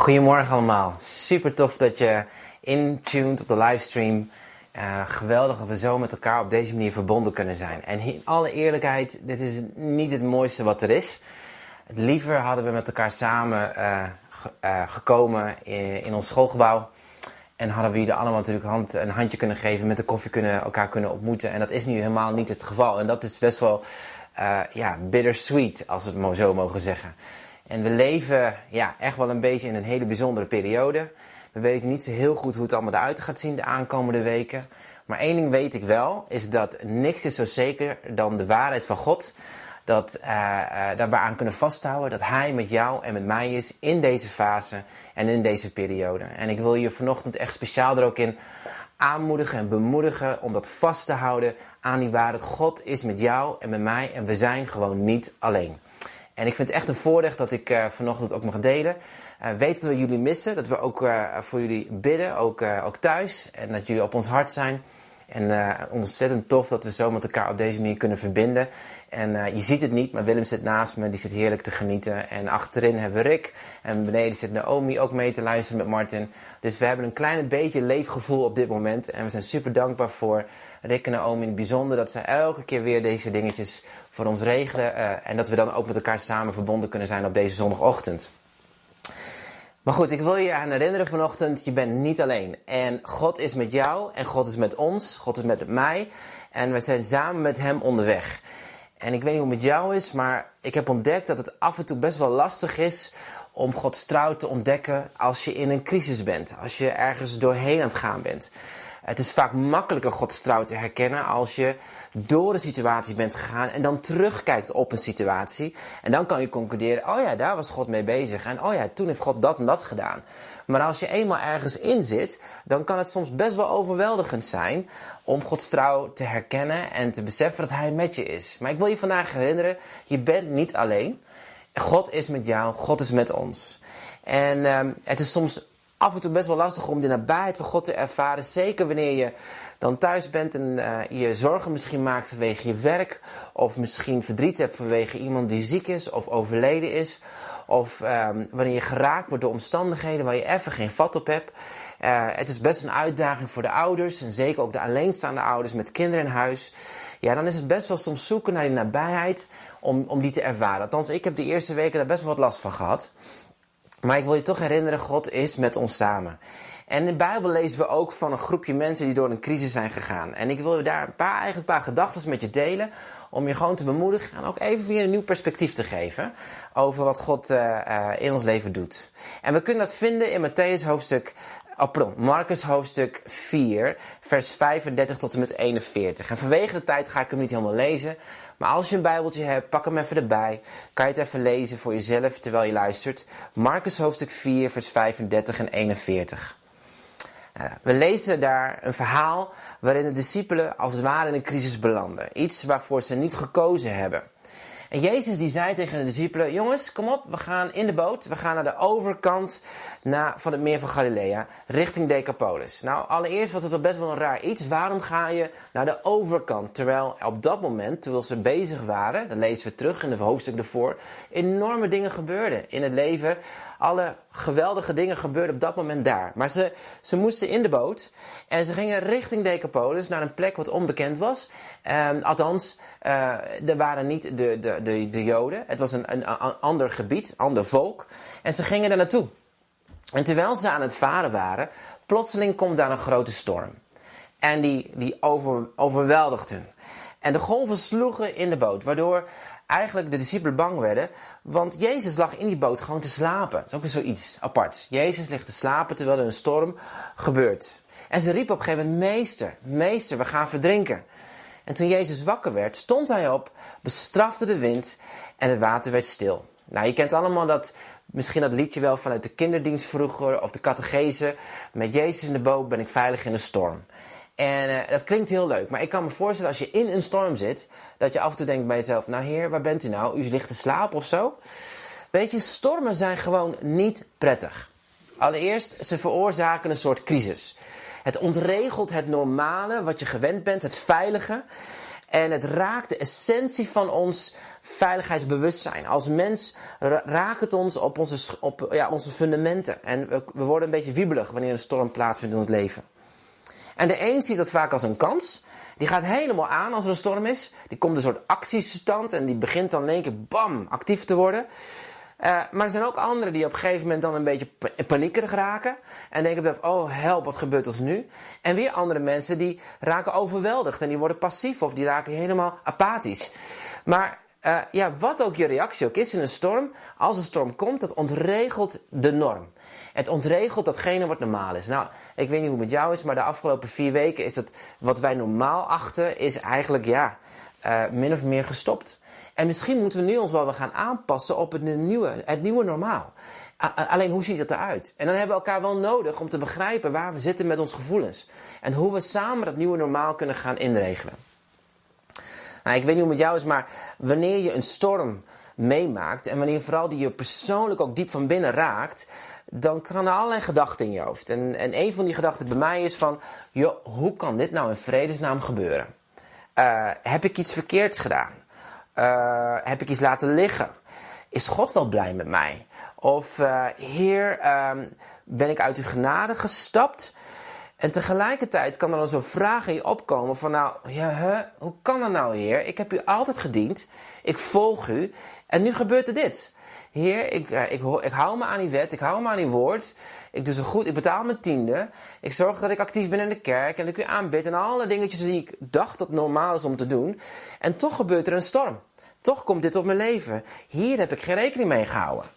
Goedemorgen allemaal. Super tof dat je intuned op de livestream. Uh, geweldig dat we zo met elkaar op deze manier verbonden kunnen zijn. En in alle eerlijkheid, dit is niet het mooiste wat er is. Liever hadden we met elkaar samen uh, uh, gekomen in, ons schoolgebouw. En hadden we jullie allemaal natuurlijk hand, een handje kunnen geven, met de koffie kunnen, elkaar kunnen ontmoeten. En dat is nu helemaal niet het geval. En dat is best wel ja, bittersweet, als we het zo mogen zeggen. En we leven ja, echt wel een beetje in een hele bijzondere periode. We weten niet zo heel goed hoe het allemaal eruit gaat zien de aankomende weken. Maar één ding weet ik wel, is dat niks is zo zeker dan de waarheid van God. Dat, uh, uh, dat we aan kunnen vasthouden dat Hij met jou en met mij is in deze fase en in deze periode. En ik wil je vanochtend echt speciaal er ook in aanmoedigen en bemoedigen om dat vast te houden aan die waarheid. God is met jou en met mij en we zijn gewoon niet alleen. En ik vind het echt een voordeel dat ik uh, vanochtend ook mag delen. Uh, weet dat we jullie missen, dat we ook uh, voor jullie bidden, ook, ook thuis. En dat jullie op ons hart zijn. En ontzettend tof dat we zo met elkaar op deze manier kunnen verbinden. En je ziet het niet, maar Willem zit naast me, die zit heerlijk te genieten. En achterin hebben we Rick. En beneden zit Naomi ook mee te luisteren met Martin. Dus we hebben een klein beetje leefgevoel op dit moment. En we zijn super dankbaar voor Rick en in het bijzonder dat zij elke keer weer deze dingetjes voor ons regelen. Uh, en dat we dan ook met elkaar samen verbonden kunnen zijn op deze zondagochtend. Maar goed, ik wil je aan herinneren vanochtend, je bent niet alleen. En God is met jou en God is met ons, God is met mij. En we zijn samen met Hem onderweg. En ik weet niet hoe het met jou is, maar ik heb ontdekt dat het af en toe best wel lastig is om Gods trouw te ontdekken als je in een crisis bent. Als je ergens doorheen aan het gaan bent. Het is vaak makkelijker Gods trouw te herkennen als je door de situatie bent gegaan en dan terugkijkt op een situatie. En dan kan je concluderen, oh ja, daar was God mee bezig. En oh ja, toen heeft God dat en dat gedaan. Maar als je eenmaal ergens in zit, dan kan het soms best wel overweldigend zijn om Gods trouw te herkennen en te beseffen dat Hij met je is. Maar ik wil je vandaag herinneren, je bent niet alleen. God is met jou, God is met ons. En um, het is soms af en toe best wel lastig om de nabijheid van God te ervaren. Zeker wanneer je dan thuis bent en uh, je zorgen misschien maakt vanwege je werk. Of misschien verdriet hebt vanwege iemand die ziek is of overleden is. Of um, wanneer je geraakt wordt door omstandigheden waar je even geen vat op hebt. Uh, het is best een uitdaging voor de ouders. En zeker ook de alleenstaande ouders met kinderen in huis. Ja, dan is het best wel soms zoeken naar die nabijheid om, om die te ervaren. Althans, ik heb de eerste weken daar best wel wat last van gehad. Maar ik wil je toch herinneren, God is met ons samen. En in de Bijbel lezen we ook van een groepje mensen die door een crisis zijn gegaan. En ik wil je daar een paar, eigenlijk een paar gedachten met je delen. Om je gewoon te bemoedigen en ook even weer een nieuw perspectief te geven. Over wat God uh, uh, in ons leven doet. En we kunnen dat vinden in Matthäus hoofdstuk Oh, pardon, Marcus hoofdstuk 4, vers 35 tot en met 41. En vanwege de tijd ga ik hem niet helemaal lezen. Maar als je een Bijbeltje hebt, pak hem even erbij. Kan je het even lezen voor jezelf terwijl je luistert. Marcus hoofdstuk 4, vers 35 en 41. Nou, we lezen daar een verhaal waarin de discipelen als het ware in een crisis belanden. Iets waarvoor ze niet gekozen hebben. En Jezus die zei tegen de discipelen: Jongens, kom op, we gaan in de boot. We gaan naar de overkant naar, van het meer van Galilea, richting Decapolis. Nou, allereerst was het best wel een raar iets. Waarom ga je naar de overkant? Terwijl op dat moment, terwijl ze bezig waren, dat lezen we terug in het hoofdstuk ervoor, enorme dingen gebeurden in het leven. Alle geweldige dingen gebeurden op dat moment daar. Maar ze, ze moesten in de boot en ze gingen richting Decapolis, naar een plek wat onbekend was. Um, althans, uh, er waren niet de, de, de, de Joden. Het was een, een, een ander gebied, ander volk. En ze gingen daar naartoe. En terwijl ze aan het varen waren, plotseling komt daar een grote storm. En die, die over, overweldigt hun. En de golven sloegen in de boot, waardoor eigenlijk de discipelen bang werden. Want Jezus lag in die boot gewoon te slapen. Dat is ook weer zoiets aparts. Jezus ligt te slapen terwijl er een storm gebeurt. En ze riepen op een gegeven moment, meester, meester, we gaan verdrinken. En toen Jezus wakker werd, stond hij op, bestrafte de wind en het water werd stil. Nou, je kent allemaal dat, misschien dat liedje wel vanuit de kinderdienst vroeger of de catechese. Met Jezus in de boot ben ik veilig in de storm. En uh, dat klinkt heel leuk, maar ik kan me voorstellen als je in een storm zit, dat je af en toe denkt bij jezelf, nou heer, waar bent u nou? U ligt te slapen of zo? Weet je, stormen zijn gewoon niet prettig. Allereerst, ze veroorzaken een soort crisis. Het ontregelt het normale, wat je gewend bent, het veilige. En het raakt de essentie van ons veiligheidsbewustzijn. Als mens raakt het ons op onze, op, ja, onze fundamenten. En we, we worden een beetje wiebelig wanneer een storm plaatsvindt in ons leven. En de een ziet dat vaak als een kans. Die gaat helemaal aan als er een storm is. Die komt een soort actiestand en die begint dan in één keer bam actief te worden. Uh, maar er zijn ook anderen die op een gegeven moment dan een beetje paniekerig raken. En denken oh help, wat gebeurt ons nu? En weer andere mensen die raken overweldigd en die worden passief of die raken helemaal apathisch. Maar uh, ja, wat ook je reactie ook is in een storm, als een storm komt, dat ontregelt de norm. Het ontregelt datgene wat normaal is. Nou, ik weet niet hoe het met jou is, maar de afgelopen vier weken is dat wat wij normaal achten, is eigenlijk ja, uh, min of meer gestopt. En misschien moeten we nu ons wel gaan aanpassen op het nieuwe, het nieuwe normaal. Alleen hoe ziet het eruit? En dan hebben we elkaar wel nodig om te begrijpen waar we zitten met onze gevoelens. En hoe we samen dat nieuwe normaal kunnen gaan inregelen. Nou, ik weet niet hoe het met jou is, maar wanneer je een storm meemaakt en wanneer vooral die je persoonlijk ook diep van binnen raakt, dan kan er allerlei gedachten in je hoofd. En, en een van die gedachten bij mij is van, joh, hoe kan dit nou in vredesnaam gebeuren? Uh, heb ik iets verkeerds gedaan? Uh, heb ik iets laten liggen? Is God wel blij met mij? Of, uh, Heer, um, ben ik uit uw genade gestapt? En tegelijkertijd kan er dan zo'n vraag in je opkomen van nou, ja, hè, hoe kan dat nou heer? Ik heb u altijd gediend, ik volg u en nu gebeurt er dit. Heer, ik, eh, ik, ik, hou me aan die wet, ik hou me aan die woord. Ik doe zo goed, ik betaal mijn tiende. Ik zorg dat ik actief ben in de kerk en ik u aanbid. En alle dingetjes die ik dacht dat normaal is om te doen. En toch gebeurt er een storm. Toch komt dit op mijn leven. Hier heb ik geen rekening mee gehouden.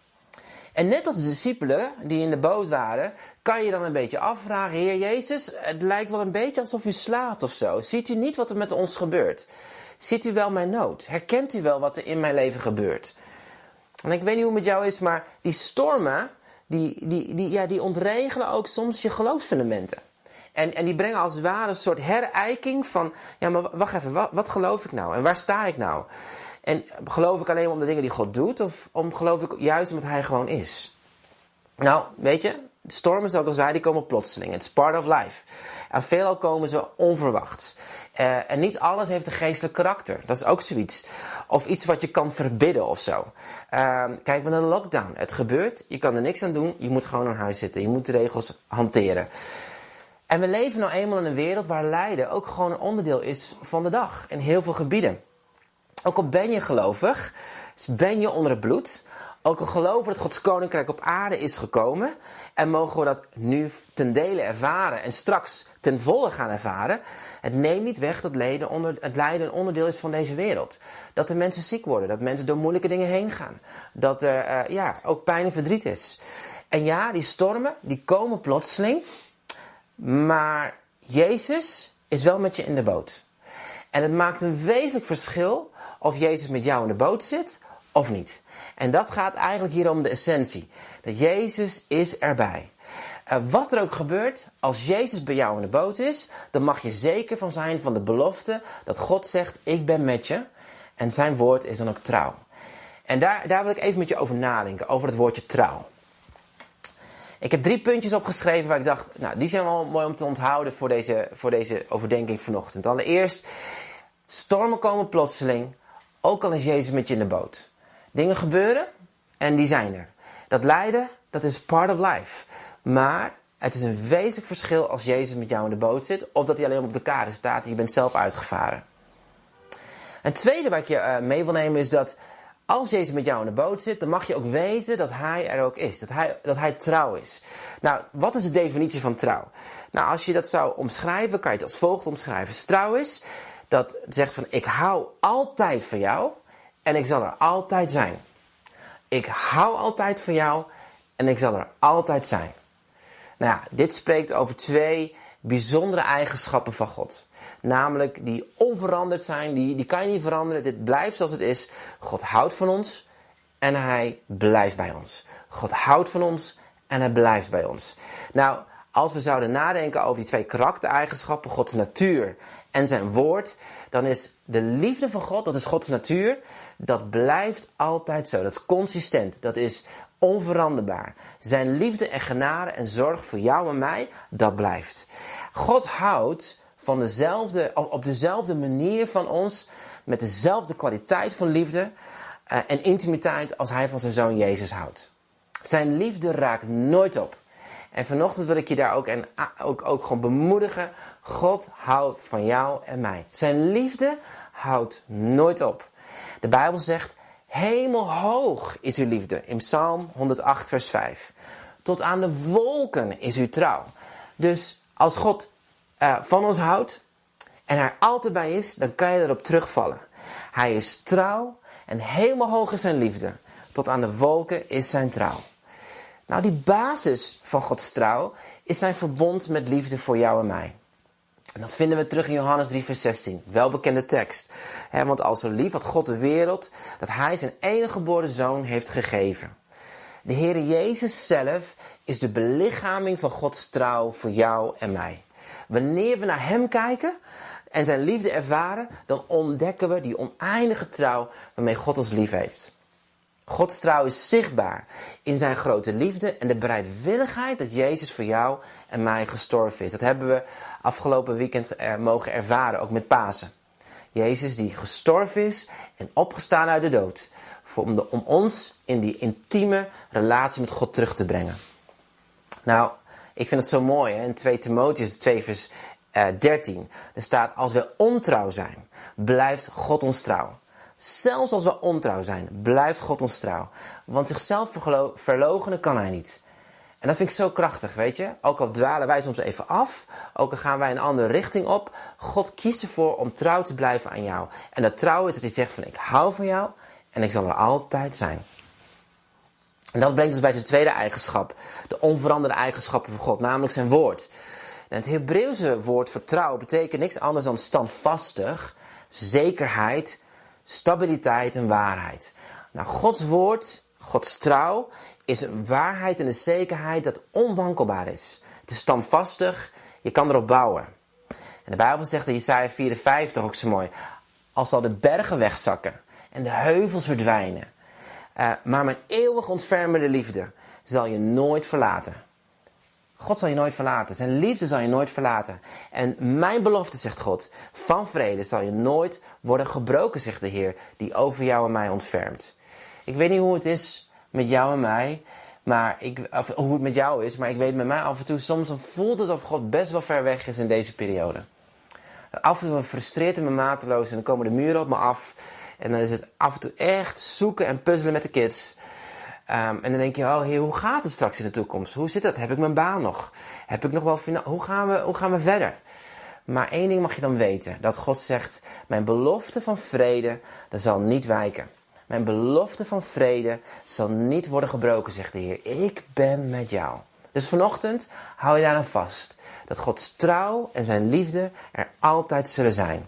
En net als de discipelen die in de boot waren, kan je dan een beetje afvragen: Heer Jezus, het lijkt wel een beetje alsof u slaapt of zo. Ziet u niet wat er met ons gebeurt? Ziet u wel mijn nood? Herkent u wel wat er in mijn leven gebeurt? En ik weet niet hoe het met jou is, maar die stormen, die, die, die, ja, die ontregelen ook soms je geloofsfundamenten. En, en die brengen als het ware een soort herijking van, ja maar wacht even, wat, wat geloof ik nou? En waar sta ik nou? En geloof ik alleen om de dingen die God doet, of om geloof ik juist omdat Hij gewoon is? Nou, weet je, stormen, zoals ik al zei, die komen plotseling. It's part of life. En veelal komen ze onverwacht. Uh, en niet alles heeft een geestelijk karakter. Dat is ook zoiets. Of iets wat je kan verbidden of zo. Uh, kijk, met een lockdown. Het gebeurt, je kan er niks aan doen. Je moet gewoon in huis zitten. Je moet de regels hanteren. En we leven nou eenmaal in een wereld waar lijden ook gewoon een onderdeel is van de dag. In heel veel gebieden. Ook al ben je gelovig, ben je onder het bloed. Ook al geloven dat Gods koninkrijk op aarde is gekomen. En mogen we dat nu ten dele ervaren en straks ten volle gaan ervaren. Het neemt niet weg dat lijden, onder, het lijden een onderdeel is van deze wereld. Dat er mensen ziek worden, dat mensen door moeilijke dingen heen gaan. Dat er uh, ja, ook pijn en verdriet is. En ja, die stormen, die komen plotseling. Maar Jezus is wel met je in de boot. En het maakt een wezenlijk verschil of Jezus met jou in de boot zit of niet. En dat gaat eigenlijk hier om de essentie. Dat Jezus is erbij. Uh, wat er ook gebeurt, als Jezus bij jou in de boot is, dan mag je zeker van zijn van de belofte dat God zegt: Ik ben met je. En zijn woord is dan ook trouw. En daar, daar wil ik even met je over nadenken, over het woordje trouw. Ik heb drie puntjes opgeschreven waar ik dacht, nou, die zijn wel mooi om te onthouden voor deze, voor deze overdenking vanochtend. Allereerst, stormen komen plotseling, ook al is Jezus met je in de boot. Dingen gebeuren en die zijn er. Dat lijden, dat is part of life. Maar het is een wezenlijk verschil als Jezus met jou in de boot zit, of dat hij alleen op de kade staat en je bent zelf uitgevaren. Een tweede wat ik je uh, mee wil nemen is dat als Jezus met jou in de boot zit, dan mag je ook weten dat Hij er ook is. Dat Hij, dat hij trouw is. Nou, wat is de definitie van trouw? Nou, als je dat zou omschrijven, kan je het als volgt omschrijven. Trouw is dat zegt van ik hou altijd van jou en ik zal er altijd zijn. Ik hou altijd van jou en ik zal er altijd zijn. Nou ja, dit spreekt over twee bijzondere eigenschappen van God. Namelijk die onveranderd zijn, die, die kan je niet veranderen. Dit blijft zoals het is. God houdt van ons en hij blijft bij ons. God houdt van ons en hij blijft bij ons. Nou, als we zouden nadenken over die twee karaktereigenschappen, Gods natuur en zijn woord, dan is de liefde van God, dat is Gods natuur, dat blijft altijd zo. Dat is consistent, dat is onveranderbaar. Zijn liefde en genade en zorg voor jou en mij, dat blijft. God houdt van dezelfde, op dezelfde manier van ons, met dezelfde kwaliteit van liefde uh, en intimiteit als hij van zijn zoon Jezus houdt. Zijn liefde raakt nooit op. En vanochtend wil ik je daar ook, en, ook, ook gewoon bemoedigen. God houdt van jou en mij. Zijn liefde houdt nooit op. De Bijbel zegt, hemelhoog is uw liefde. In Psalm 108 vers 5. Tot aan de wolken is uw trouw. Dus als God uh, van ons houdt en er altijd bij is, dan kan je erop terugvallen. Hij is trouw en hemelhoog is zijn liefde. Tot aan de wolken is zijn trouw. Nou, die basis van Gods trouw is zijn verbond met liefde voor jou en mij. En dat vinden we terug in Johannes 3, vers 16. Welbekende tekst. want als zo lief had God de wereld, dat hij zijn enige geboren zoon heeft gegeven. De Heere Jezus zelf is de belichaming van Gods trouw voor jou en mij. Wanneer we naar Hem kijken en Zijn liefde ervaren, dan ontdekken we die oneindige trouw waarmee God ons lief heeft. Gods trouw is zichtbaar in zijn grote liefde en de bereidwilligheid dat Jezus voor jou en mij gestorven is. Dat hebben we afgelopen weekend mogen ervaren, ook met Pasen. Jezus die gestorven is en opgestaan uit de dood. Om, om ons in die intieme relatie met God terug te brengen. Nou, ik vind het zo mooi. Hè? In 2 Timotheus 2 vers uh, eh, 13. Er staat, als we ontrouw zijn, blijft God ons trouw. Zelfs als we ontrouw zijn, blijft God ons trouw. Want zichzelf verlogenen kan hij niet. En dat vind ik zo krachtig, weet je. Ook al dwalen wij soms even af, ook al gaan wij een andere richting op. God kiest ervoor om trouw te blijven aan jou. En dat trouw is dat hij zegt van ik hou van jou en ik zal er altijd zijn. En dat brengt ons bij zijn tweede eigenschap. De onveranderde eigenschappen van God, namelijk zijn woord. En het Hebreeuwse woord vertrouwen betekent niks anders dan standvastig, zekerheid, stabiliteit en waarheid. Nou, Gods woord, Gods trouw, is een waarheid en een zekerheid dat onwankelbaar is. Het is standvastig, je kan erop bouwen. En de Bijbel zegt in Jesaja 54 ook zo mooi. Als zal de bergen wegzakken en de heuvels verdwijnen. Uh, maar mijn eeuwig ontfermende liefde zal je nooit verlaten. God zal je nooit verlaten. Zijn liefde zal je nooit verlaten. En mijn belofte, zegt God, van vrede zal je nooit worden gebroken, zegt de Heer, die over jou en mij ontfermt. Ik weet niet hoe het is met jou en mij, maar ik, of hoe het met jou is, maar ik weet met mij af en toe, soms voelt het of God best wel ver weg is in deze periode. Af en toe frustreert en me mateloos en dan komen de muren op me af. En dan is het af en toe echt zoeken en puzzelen met de kids. Um, en dan denk je, oh heer, hoe gaat het straks in de toekomst? Hoe zit dat? Heb ik mijn baan nog? Heb ik nog wel hoe gaan we, hoe gaan we verder? Maar één ding mag je dan weten: dat God zegt: Mijn belofte van vrede, dat zal niet wijken. Mijn belofte van vrede zal niet worden gebroken, zegt de Heer. Ik ben met jou. Dus vanochtend hou je daar aan vast. Dat Gods trouw en zijn liefde er altijd zullen zijn.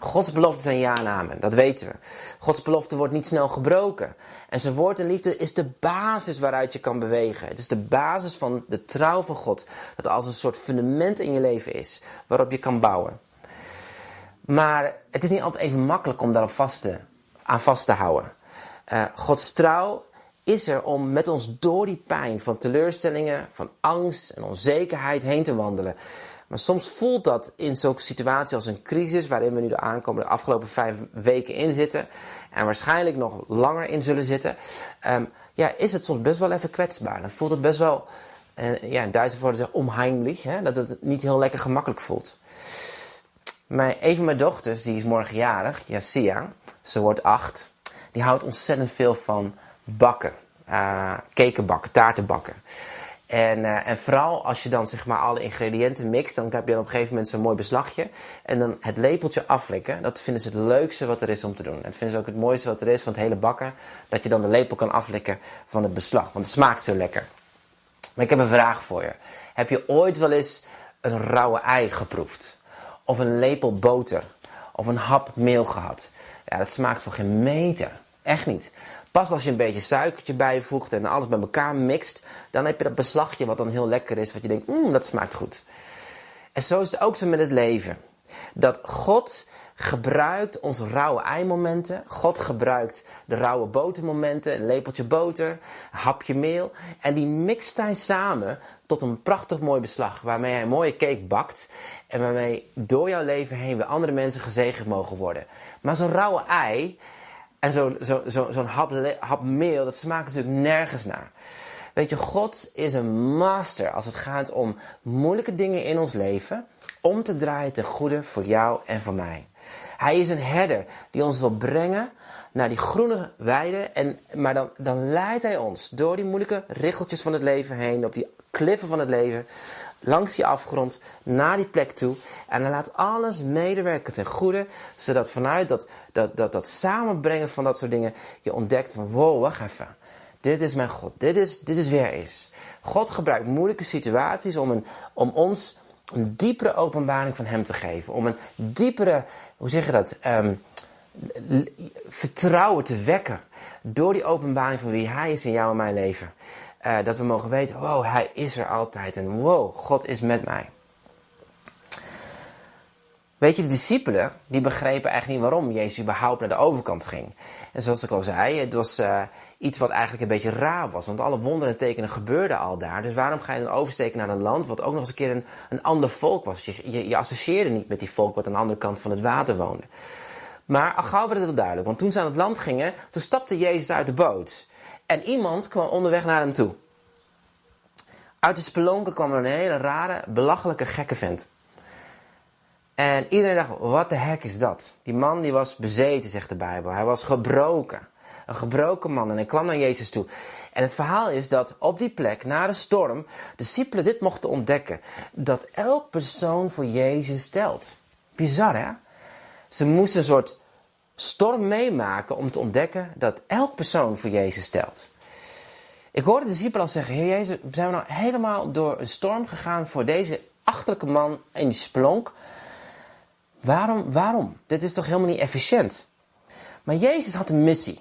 Gods beloften zijn ja en amen, dat weten we. Gods belofte wordt niet snel gebroken. En zijn woord en liefde is de basis waaruit je kan bewegen. Het is de basis van de trouw van God. Dat als een soort fundament in je leven is, waarop je kan bouwen. Maar het is niet altijd even makkelijk om daarop vast te, aan vast te houden. Uh, Gods trouw is er om met ons door die pijn van teleurstellingen, van angst en onzekerheid heen te wandelen. Maar soms voelt dat in zo'n situatie als een crisis, waarin we nu de aankomende afgelopen vijf weken in zitten, en waarschijnlijk nog langer in zullen zitten, um, ja, is het soms best wel even kwetsbaar. Dan voelt het best wel, uh, ja, in Duitse woorden zeggen onheimlich, hè, dat het niet heel lekker gemakkelijk voelt. Mijn, een van mijn dochters, die is morgen jarig, Jasia, ze wordt acht, die houdt ontzettend veel van bakken, uh, bakken, taarten bakken. En, uh, en vooral als je dan zeg maar alle ingrediënten mixt, dan heb je dan op een gegeven moment zo'n mooi beslagje. En dan het lepeltje aflikken, dat vinden ze het leukste wat er is om te doen. En dat vinden ze ook het mooiste wat er is van het hele bakken. Dat je dan de lepel kan aflikken van het beslag, want het smaakt zo lekker. Maar ik heb een vraag voor je. Heb je ooit wel eens een rauwe ei geproefd? Of een lepel boter? Of een hap meel gehad? Ja, dat smaakt voor geen meter. Echt niet. Pas als je een beetje suikertje bijvoegt en alles bij elkaar mixt, dan heb je dat beslagje wat dan heel lekker is, wat je denkt, mmm, dat smaakt goed. En zo is het ook zo met het leven. Dat God gebruikt onze rauwe eimomenten. God gebruikt de rauwe botermomenten, een lepeltje boter, een hapje meel. En die mixt hij samen tot een prachtig mooi beslag. Waarmee hij mooie cake bakt. En waarmee door jouw leven heen weer andere mensen gezegend mogen worden. Maar zo'n rauwe ei en zo'n zo, zo, zo'n hap, hap meel, dat smaakt natuurlijk nergens naar. Weet je, God is een master als het gaat om moeilijke dingen in ons leven om te draaien ten goede voor jou en voor mij. Hij is een herder die ons wil brengen naar die groene weide. En, maar dan, dan leidt hij ons door die moeilijke richeltjes van het leven heen, op die kliffen van het leven, langs die afgrond, naar die plek toe. En hij laat alles medewerken ten goede, zodat vanuit dat, dat, dat, dat samenbrengen van dat soort dingen je ontdekt van wow, wacht even. Dit is mijn God. Dit is, dit is wie hij is. God gebruikt moeilijke situaties om, een, om ons een diepere openbaring van Hem te geven. Om een diepere, hoe zeg je dat, ehm, vertrouwen te wekken. Door die openbaring van wie Hij is in jou en mijn leven. Uh, dat we mogen weten, wow, Hij is er altijd. En wow, God is met mij. Weet je, de discipelen, die begrepen eigenlijk niet waarom Jezus überhaupt naar de overkant ging. En zoals ik al zei, het was uh, iets wat eigenlijk een beetje raar was. Want alle wonderen en tekenen gebeurden al daar. Dus waarom ga je dan oversteken naar een land wat ook nog eens een keer een, een ander volk was? Je, je, je, associeerde niet met die volk wat aan de andere kant van het water woonde. Maar al gauw werd het wel duidelijk. Want toen ze aan het land gingen, toen stapte Jezus uit de boot. En iemand kwam onderweg naar hem toe. Uit de spelonken kwam er een hele rare, belachelijke gekke vent. En iedereen dacht, wat de hek is dat? Die man die was bezeten, zegt de Bijbel. Hij was gebroken. Een gebroken man. En hij kwam naar Jezus toe. En het verhaal is dat op die plek, na de storm, de discipelen dit mochten ontdekken. Dat elk persoon voor Jezus stelt. Bizar, hè? Ze moesten een soort storm meemaken om te ontdekken dat elk persoon voor Jezus stelt. Ik hoorde de discipelen zeggen, Heer Jezus, zijn we nou helemaal door een storm gegaan voor deze achterlijke man in die splonk? Waarom? Waarom? Dit is toch helemaal niet efficiënt? Maar Jezus had een missie.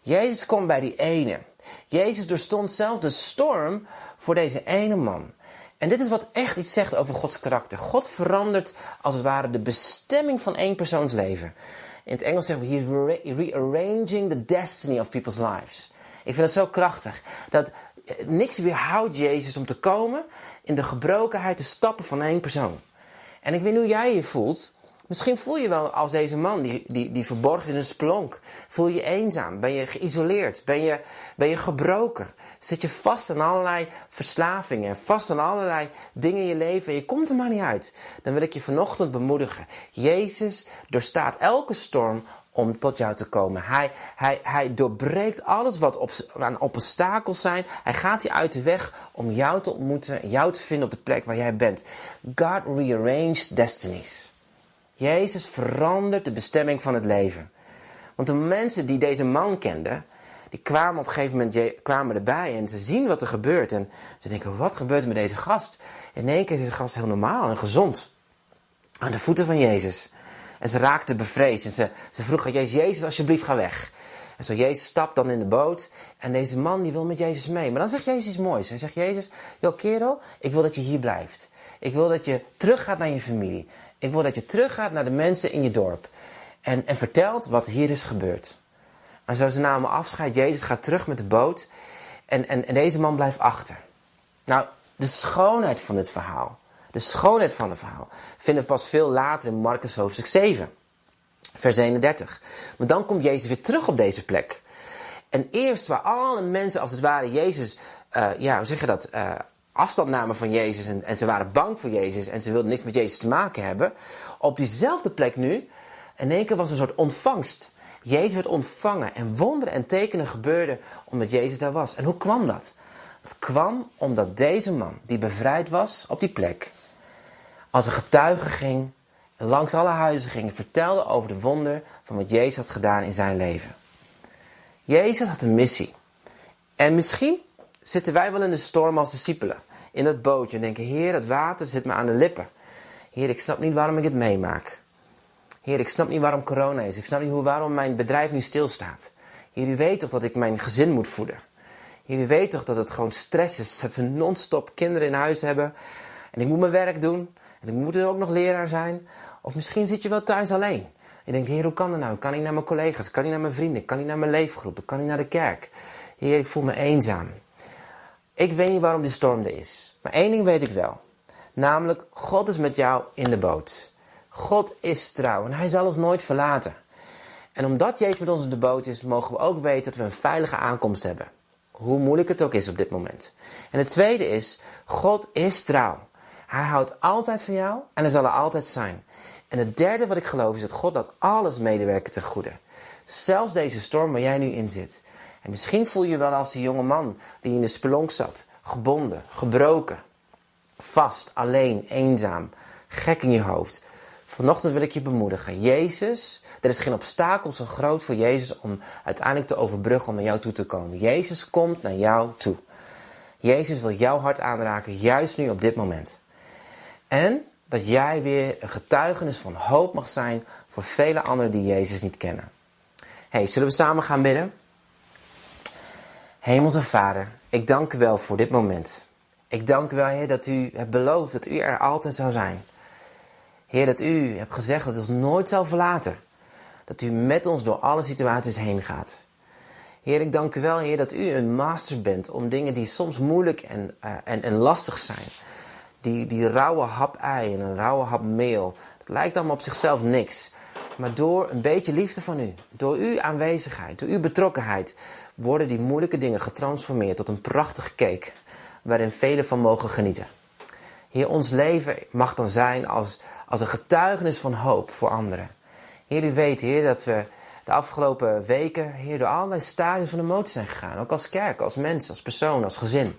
Jezus kwam bij die ene. Jezus doorstond zelf de storm voor deze ene man. En dit is wat echt iets zegt over Gods karakter. God verandert als het ware de bestemming van één persoons leven. In het Engels zeggen we, he is rearranging the destiny of people's lives. Ik vind het zo krachtig. Dat eh, niks weerhoudt Jezus om te komen in de gebrokenheid te stappen van één persoon. En ik weet hoe jij je voelt Misschien voel je wel als deze man die, die, die verborgen in een splonk. Voel je eenzaam? Ben je geïsoleerd? Ben je, ben je gebroken? Zit je vast aan allerlei verslavingen? Vast aan allerlei dingen in je leven en je komt er maar niet uit? Dan wil ik je vanochtend bemoedigen. Jezus doorstaat elke storm om tot jou te komen. Hij, hij, hij doorbreekt alles wat op, aan obstakels zijn. Hij gaat je uit de weg om jou te ontmoeten, jou te vinden op de plek waar jij bent. God rearranges destinies. Jezus verandert de bestemming van het leven. Want de mensen die deze man kenden, die kwamen op een gegeven moment kwamen erbij en ze zien wat er gebeurt. En ze denken, wat gebeurt er met deze gast? In één keer is de gast heel normaal en gezond. Aan de voeten van Jezus. En ze raakten bevreesd en ze, ze vroegen Jezus, Jezus alsjeblieft ga weg. En zo Jezus stapt dan in de boot en deze man die wil met Jezus mee. Maar dan zegt Jezus iets moois. Hij zegt, Jezus, joh kerel, ik wil dat je hier blijft. Ik wil dat je teruggaat naar je familie. Ik wil dat je teruggaat naar de mensen in je dorp. En, en vertelt wat hier is gebeurd. En zo ze namen afscheid. Jezus gaat terug met de boot. En, en, deze man blijft achter. Nou, de schoonheid van dit verhaal. De schoonheid van het verhaal. Vinden we pas veel later in Marcus hoofdstuk 7. Vers 31. Maar dan komt Jezus weer terug op deze plek. En eerst waar alle mensen als het ware Jezus, uh, ja, hoe zeg je dat, uh, afstand namen van Jezus en, en, ze waren bang voor Jezus en ze wilden niks met Jezus te maken hebben. Op diezelfde plek nu, in één keer was een soort ontvangst. Jezus werd ontvangen en wonderen en tekenen gebeurden omdat Jezus daar was. En hoe kwam dat? Het kwam omdat deze man, die bevrijd was op die plek, als een getuige ging, langs alle huizen ging, vertelde over de wonder van wat Jezus had gedaan in zijn leven. Jezus had een missie. En misschien zitten wij wel in de storm als discipelen. In dat bootje en denken, Heer, het water zit me aan de lippen. Heer, ik snap niet waarom ik het meemaak. Heer, ik snap niet waarom corona is. Ik snap niet hoe, waarom mijn bedrijf nu stilstaat. Heer, u weet toch dat ik mijn gezin moet voeden. Heer, u weet toch dat het gewoon stress is. Dat we non-stop kinderen in huis hebben. En ik moet mijn werk doen. En ik moet er ook nog leraar zijn. Of misschien zit je wel thuis alleen. Je denkt, Heer, hoe kan dat nou? Kan ik naar mijn collega's? Kan ik naar mijn vrienden? Kan ik naar mijn leefgroepen? Kan ik naar de kerk? Heer, ik voel me eenzaam. Ik weet niet waarom die storm er is. Maar één ding weet ik wel. Namelijk, God is met jou in de boot. God is trouw en hij zal ons nooit verlaten. En omdat Jezus met ons in de boot is, mogen we ook weten dat we een veilige aankomst hebben. Hoe moeilijk het ook is op dit moment. En het tweede is, God is trouw. Hij houdt altijd van jou en hij zal er altijd zijn. En het derde wat ik geloof is dat God laat alles medewerken ten goede. Zelfs deze storm waar jij nu in zit. En misschien voel je wel als die jonge man die in de spelonk zat. Gebonden, gebroken, vast, alleen, eenzaam, gek in je hoofd. Vanochtend wil ik je bemoedigen. Jezus, er is geen obstakel zo groot voor Jezus om uiteindelijk te overbruggen om naar jou toe te komen. Jezus komt naar jou toe. Jezus wil jouw hart aanraken, juist nu op dit moment. En dat jij weer een getuigenis van hoop mag zijn voor vele anderen die Jezus niet kennen. Hey, zullen we samen gaan bidden? Hemelse Vader, ik dank u wel voor dit moment. Ik dank u wel, Heer, dat u hebt beloofd dat u er altijd zou zijn. Heer, dat u hebt gezegd dat u ons nooit zal verlaten. Dat u met ons door alle situaties heen gaat. Heer, ik dank u wel, Heer, dat u een master bent om dingen die soms moeilijk en, uh, en, en lastig zijn. Die, die rauwe hap ei en een rauwe hap meel. Dat lijkt allemaal op zichzelf niks. Maar door een beetje liefde van u, door uw aanwezigheid, door uw betrokkenheid, worden die moeilijke dingen getransformeerd tot een prachtige cake waarin velen van mogen genieten. Heer, ons leven mag dan zijn als, als een getuigenis van hoop voor anderen. Heer, u weet, Heer, dat we de afgelopen weken, Heer, door allerlei stadiums van emotie zijn gegaan. Ook als kerk, als mens, als persoon, als gezin.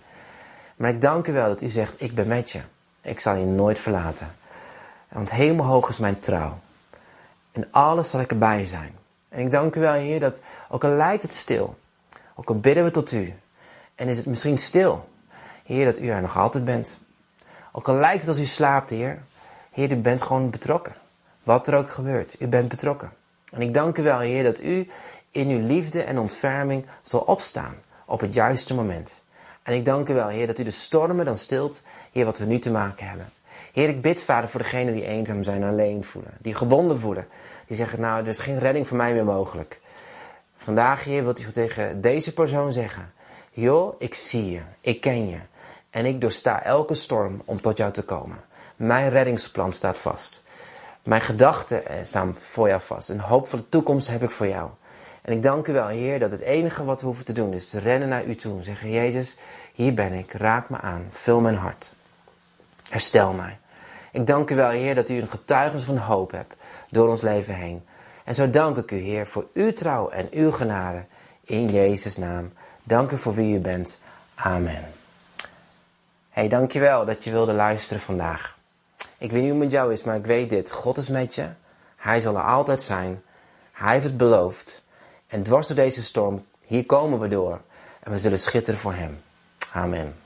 Maar ik dank u wel dat u zegt, ik ben met je. Ik zal je nooit verlaten. Want hemelhoog is mijn trouw. En alles zal ik erbij zijn. En ik dank u wel, Heer, dat ook al lijkt het stil, ook al bidden we tot u, en is het misschien stil, Heer, dat u er nog altijd bent. Ook al lijkt het als u slaapt, Heer, Heer, u bent gewoon betrokken. Wat er ook gebeurt, u bent betrokken. En ik dank u wel, Heer, dat u in uw liefde en ontferming zal opstaan op het juiste moment. En ik dank u wel, Heer, dat u de stormen dan stilt, Heer, wat we nu te maken hebben. Heer, ik bid, Vader, voor degenen die eenzaam zijn, alleen voelen, die gebonden voelen. Die zeggen, nou, er is geen redding voor mij meer mogelijk. Vandaag, Heer, wilt u tegen deze persoon zeggen, joh, ik zie je, ik ken je. En ik doorsta elke storm om tot jou te komen. Mijn reddingsplan staat vast. Mijn gedachten eh, staan voor jou vast. Een hoop voor de toekomst heb ik voor jou. En ik dank u wel, Heer, dat het enige wat we hoeven te doen is te rennen naar u toe. En zeggen, Jezus, hier ben ik, raak me aan, vul mijn hart. Herstel mij. Ik dank u wel, Heer, dat u een getuigenis van hoop hebt door ons leven heen. En zo dank ik u, Heer, voor uw trouw en uw genade. In Jezus' naam. Dank u voor wie u bent. Amen. Hey, dankjewel dat je wilde luisteren vandaag. Ik weet niet hoe het met jou is, maar ik weet dit. God is met je. Hij zal er altijd zijn. Hij heeft het beloofd. En dwars door deze storm, hier komen we door. En we zullen schitteren voor hem. Amen.